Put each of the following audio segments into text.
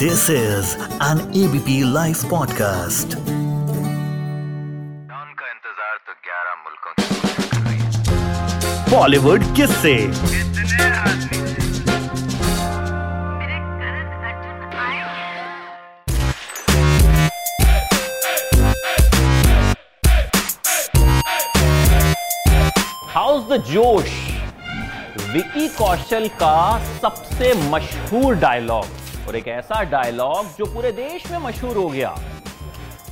This is an ABP Life podcast. Don का इंतज़ार तो 11 मुल्कों बॉलीवुड किससे। कितने आदमी मेरे करण अर्जुन आए हाउस द जोश विकी कौशल का सबसे मशहूर डायलॉग और एक ऐसा डायलॉग जो पूरे देश में मशहूर हो गया।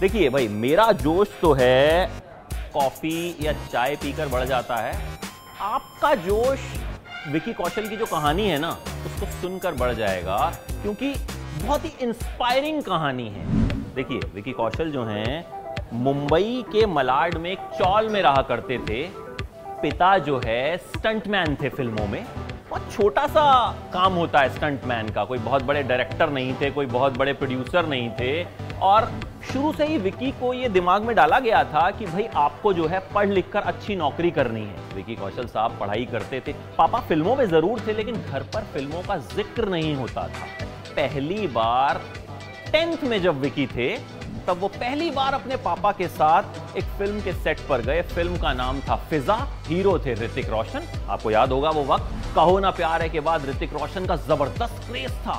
देखिए भाई, मेरा जोश तो है कॉफ़ी या चाय पीकर बढ़ जाता है। आपका जोश, विकी कौशल की जो कहानी है ना, उसको सुनकर बढ़ जाएगा, क्योंकि बहुत ही इंस्पायरिंग कहानी है। देखिए, विकी कौशल जो हैं, मुंबई के मलाड में एक चौल में रहा करते थे। पिता जो है स्टंटमैन थे फ़िल्मों में। बहुत छोटा सा काम होता है स्टंटमैन का। कोई बहुत बड़े डायरेक्टर नहीं थे, कोई बहुत बड़े प्रोड्यूसर नहीं थे। और शुरू से ही विकी को ये दिमाग में डाला गया था कि भाई आपको जो है पढ़ लिख कर अच्छी नौकरी करनी है। विकी कौशल साहब पढ़ाई करते थे। पापा फ़िल्मों में ज़रूर थे, लेकिन घर पर फ़िल्मों का ज़िक्र नहीं होता था। पहली बार टेंथ में जब विकी थे, तब वो पहली बार अपने पापा के साथ एक फ़िल्म के सेट पर गए। फ़िल्म का नाम था फिजा। हीरो थे ऋतिक रोशन। आपको याद होगा वो वक्त। कहो ना प्यार के बाद ऋतिक रोशन का ज़बरदस्त क्रेज था।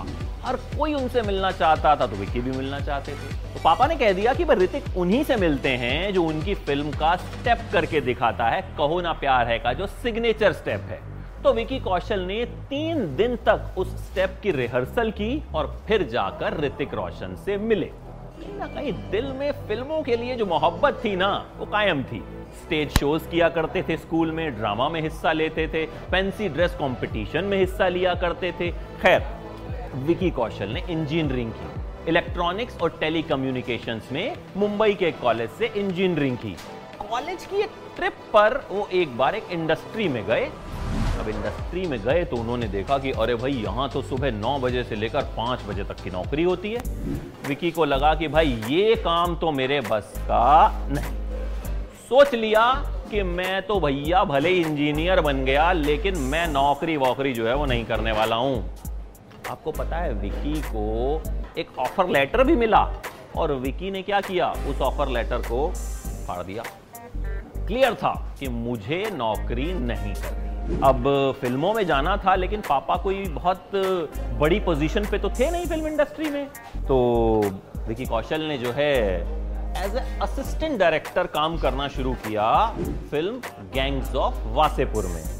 हर कोई उनसे मिलना चाहता था तो विकी भी मिलना चाहते थे। तो पापा ने कह दिया कि भाई ऋतिक उन्हीं से मिलते हैं जो उनकी फ़िल्म का स्टेप करके दिखाता है, कहो ना प्यार है का, जो सिग्नेचर स्टेप है। तो विकी कौशल ने तीन दिन तक उस स्टेप की रिहर्सल की और फिर जाकर ऋतिक रोशन से मिले। कहीं ना कहीं दिल में फ़िल्मों के लिए जो मोहब्बत थी ना, वो कायम थी। स्टेज शोज़ किया करते थे स्कूल में ड्रामा में हिस्सा लेते थे फैंसी ड्रेस कंपटीशन में हिस्सा लिया करते थे। खैर, विकी कौशल ने इंजीनियरिंग की। इलेक्ट्रॉनिक्स और टेलीकम्युनिकेशंस में मुंबई के कॉलेज से इंजीनियरिंग की। कॉलेज की एक ट्रिप पर वो एक बार एक इंडस्ट्री में गए अब इंडस्ट्री में गए तो उन्होंने देखा कि अरे भाई, यहाँ तो सुबह नौ बजे से लेकर पाँच बजे तक की नौकरी होती है। विकी को लगा कि भाई, ये काम तो मेरे बस का नहीं। सोच लिया कि मैं तो भैया भले इंजीनियर बन गया, लेकिन मैं नौकरी वोकरी जो है वो नहीं करने वाला हूँ। आपको पता है, विकी को एक ऑफ़र लेटर भी मिला और विकी ने क्या किया? उस ऑफ़र लेटर को फाड़ दिया। क्लियर था कि मुझे नौकरी नहीं करनी। अब फ़िल्मों में जाना था, लेकिन पापा कोई बहुत बड़ी पोजीशन पे तो थे नहीं फ़िल्म इंडस्ट्री में। तो विकी कौशल ने जो है एज ए असिस्टेंट डायरेक्टर काम करना शुरू किया फ़िल्म गैंग्स ऑफ़ वासेपुर में।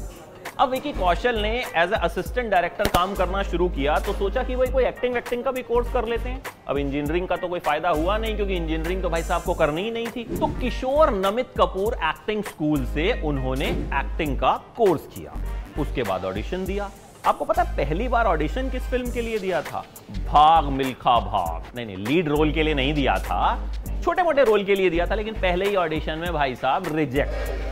अब विकी कौशल ने एज असिस्टेंट डायरेक्टर काम करना शुरू किया तो सोचा कि भाई कोई एक्टिंग एक्टिंग का भी कोर्स कर लेते हैं। अब इंजीनियरिंग का तो कोई फ़ायदा हुआ नहीं, क्योंकि इंजीनियरिंग तो भाई साहब को करनी ही नहीं थी। तो किशोर नमित कपूर एक्टिंग स्कूल से उन्होंने एक्टिंग का कोर्स किया। उसके बाद ऑडिशन दिया। आपको पता है, पहली बार ऑडिशन किस फ़िल्म के लिए दिया था? भाग मिल्खा भाग। नहीं नहीं लीड रोल के लिए नहीं दिया था। छोटे मोटे रोल के लिए दिया था, लेकिन पहले ही ऑडिशन में भाई साहब रिजेक्ट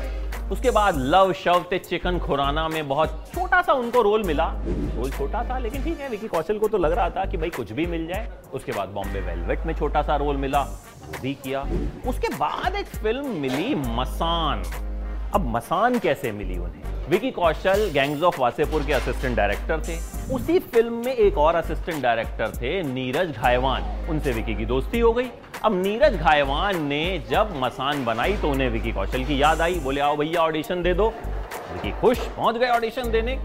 उसके बाद लव शव ते चिकन खुराना में बहुत छोटा सा उनको रोल मिला। रोल छोटा था, लेकिन ठीक है, विकी कौशल को तो लग रहा था कि भाई कुछ भी मिल जाए। उसके बाद बॉम्बे वेलवेट में छोटा सा रोल मिला, वो भी किया। उसके बाद एक फ़िल्म मिली मसान। अब मसान कैसे मिली उन्हें? विकी कौशल गैंग्स ऑफ़ वासेपुर के असिस्टेंट डायरेक्टर थे। उसी फ़िल्म में एक और असिस्टेंट डायरेक्टर थे, नीरज घायवान। उनसे विकी की दोस्ती हो गई। अब नीरज घायवान ने जब मसान बनाई तो उन्हें विकी कौशल की याद आई। बोले, आओ भैया ऑडिशन दे दो। विकी खुश, पहुँच गए ऑडिशन देने।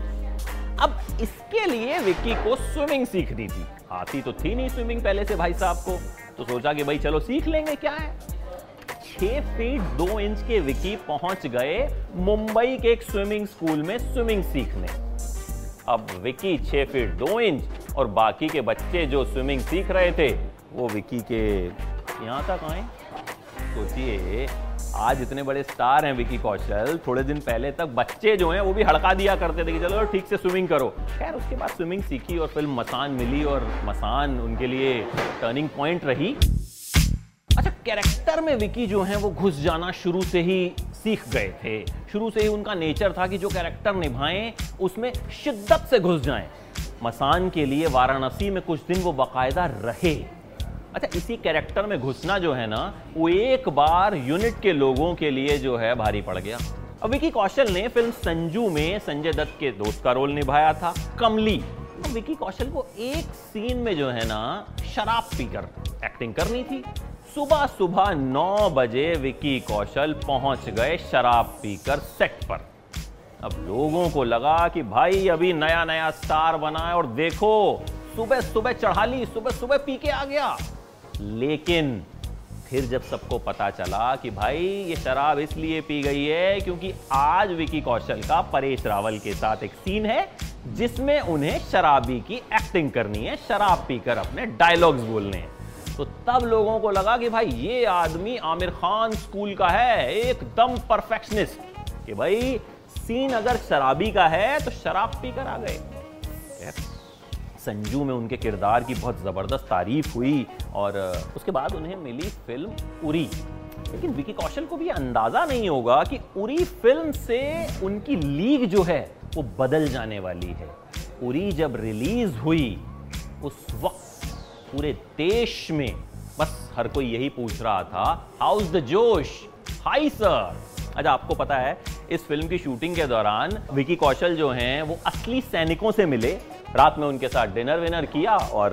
अब इसके लिए विक्की को स्विमिंग सीखनी थी। आती तो थी नहीं स्विमिंग पहले से भाई साहब को। तो सोचा कि भाई, चलो सीख लेंगे, क्या है? छह फीट दो इंच के विकी पहुँच गए मुंबई के एक स्विमिंग स्कूल में स्विमिंग सीखने। अब विकी छह फीट दो इंच और बाकी के बच्चे जो स्विमिंग सीख रहे थे, वो विकी के यहाँ तक आए। सोचिए, आज इतने बड़े स्टार हैं विकी कौशल, थोड़े दिन पहले तक बच्चे जो हैं वो भी हड़का दिया करते थे कि चलो ठीक से स्विमिंग करो। खैर, उसके बाद स्विमिंग सीखी और फ़िल्म मसान मिली और मसान उनके लिए टर्निंग पॉइंट रही। कैरेक्टर में विकी जो है, वो घुस जाना शुरू से ही सीख गए थे। शुरू से ही उनका नेचर था कि जो कैरेक्टर निभाएँ, उसमें शिद्दत से घुस जाएँ। मसान के लिए वाराणसी में कुछ दिन वो बाकायदा रहे। अच्छा इसी कैरेक्टर में घुसना जो है ना, वो एक बार यूनिट के लोगों के लिए जो है भारी पड़ गया। अब विकी कौशल ने फ़िल्म संजू में संजय दत्त के दोस्त का रोल निभाया था, कमली। अब विकी कौशल को एक सीन में जो है ना, शराब पीकर एक्टिंग करनी थी। सुबह सुबह 9 बजे विकी कौशल पहुँच गए शराब पीकर सेट पर। अब लोगों को लगा कि भाई अभी नया नया स्टार बना है और देखो सुबह सुबह चढ़ा ली सुबह सुबह पी के आ गया। लेकिन फिर जब सबको पता चला कि भाई ये शराब इसलिए पी गई है क्योंकि आज विकी कौशल का परेश रावल के साथ एक सीन है जिसमें उन्हें शराबी की एक्टिंग करनी है, शराब पीकर अपने डायलॉग्स बोलने हैं। तो तब लोगों को लगा कि भाई, ये आदमी आमिर खान स्कूल का है, एकदम परफेक्शनिस्ट। कि भाई, सीन अगर शराबी का है तो शराब पीकर आ गए। संजू में उनके किरदार की बहुत ज़बरदस्त तारीफ़ हुई और उसके बाद उन्हें मिली फ़िल्म उरी। लेकिन विकी कौशल को भी अंदाज़ा नहीं होगा कि उरी फ़िल्म से उनकी लीग जो है, वो बदल जाने वाली है। उरी जब रिलीज़ हुई, उस वक्त पूरे देश में बस हर कोई यही पूछ रहा था हाउस द जोश? हाई सर अच्छा आपको पता है, इस फ़िल्म की शूटिंग के दौरान विकी कौशल जो हैं, वो असली सैनिकों से मिले। रात में उनके साथ डिनर विनर किया और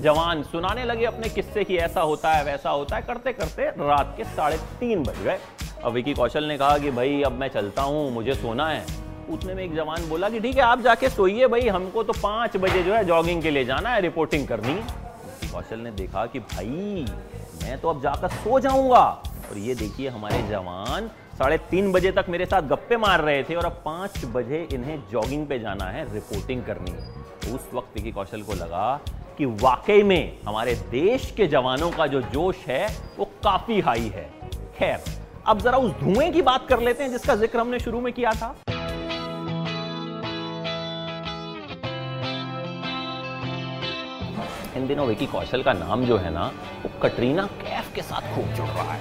जवान सुनाने लगे अपने किस्से कि ऐसा होता है, वैसा होता है, करते करते रात के साढ़े तीन बज गए। अब विकी कौशल ने कहा कि, भाई, अब मैं चलता हूँ, मुझे सोना है। उतने में एक जवान बोला कि, ठीक है, आप जाके सोइए भाई, हमको तो पाँच बजे जो है जॉगिंग के लिए जाना है, रिपोर्टिंग करनी है। कौशल ने देखा कि भाई, मैं तो अब जाकर सो जाऊँगा। और ये देखिए, हमारे जवान साढ़े तीन बजे तक मेरे साथ गप्पे मार रहे थे और अब पाँच बजे इन्हें जॉगिंग पे जाना है रिपोर्टिंग करनी। है उस वक्त विकी कौशल को लगा कि वाकई में हमारे देश के जवानों का जो जोश है, वो काफ़ी हाई है। खैर, अब जरा उस धुएँ की बात कर लेते हैं जिसका ज़िक्र हमने शुरू में किया था। इन दिनों विकी कौशल का नाम जो है ना, वो कटरीना कैफ के साथ खूब जुड़ रहा है।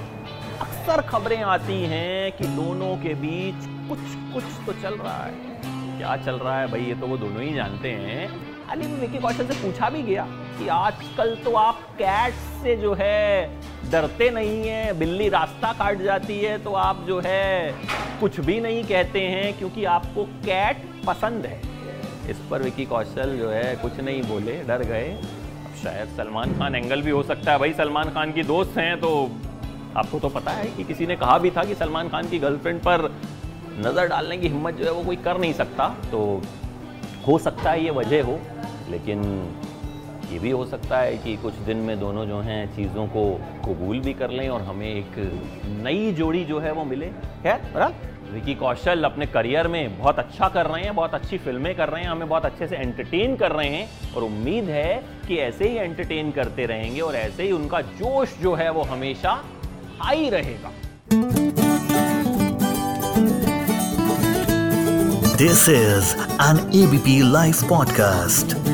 अक्सर खबरें आती हैं कि दोनों के बीच कुछ कुछ तो चल रहा है। क्या चल रहा है भाई, ये तो वो दोनों ही जानते हैं। अली विकी कौशल से पूछा भी गया कि आजकल तो आप कैट से जो है, डरते नहीं हैं, बिल्ली रास्ता काट जाती है तो आप जो है, कुछ भी नहीं कहते हैं क्योंकि आपको कैट पसंद है। इस पर विकी कौशल जो है, कुछ नहीं बोले, डर गए। शायद सलमान खान एंगल भी हो सकता है। भाई, सलमान खान की दोस्त हैं तो आपको तो पता है कि किसी ने कहा भी था कि सलमान खान की गर्लफ्रेंड पर नज़र डालने की हिम्मत जो है वो कोई कर नहीं सकता। तो हो सकता है ये वजह हो, लेकिन ये भी हो सकता है कि कुछ दिन में दोनों जो हैं चीज़ों को कबूल भी कर लें और हमें एक नई जोड़ी जो है वो मिले। खैर बराबर विकी कौशल अपने करियर में बहुत अच्छा कर रहे हैं, बहुत अच्छी फ़िल्में कर रहे हैं, हमें बहुत अच्छे से एंटरटेन कर रहे हैं और उम्मीद है कि ऐसे ही एंटरटेन करते रहेंगे और ऐसे ही उनका जोश जो है वो हमेशा हाई रहेगा this is an ABP Live podcast.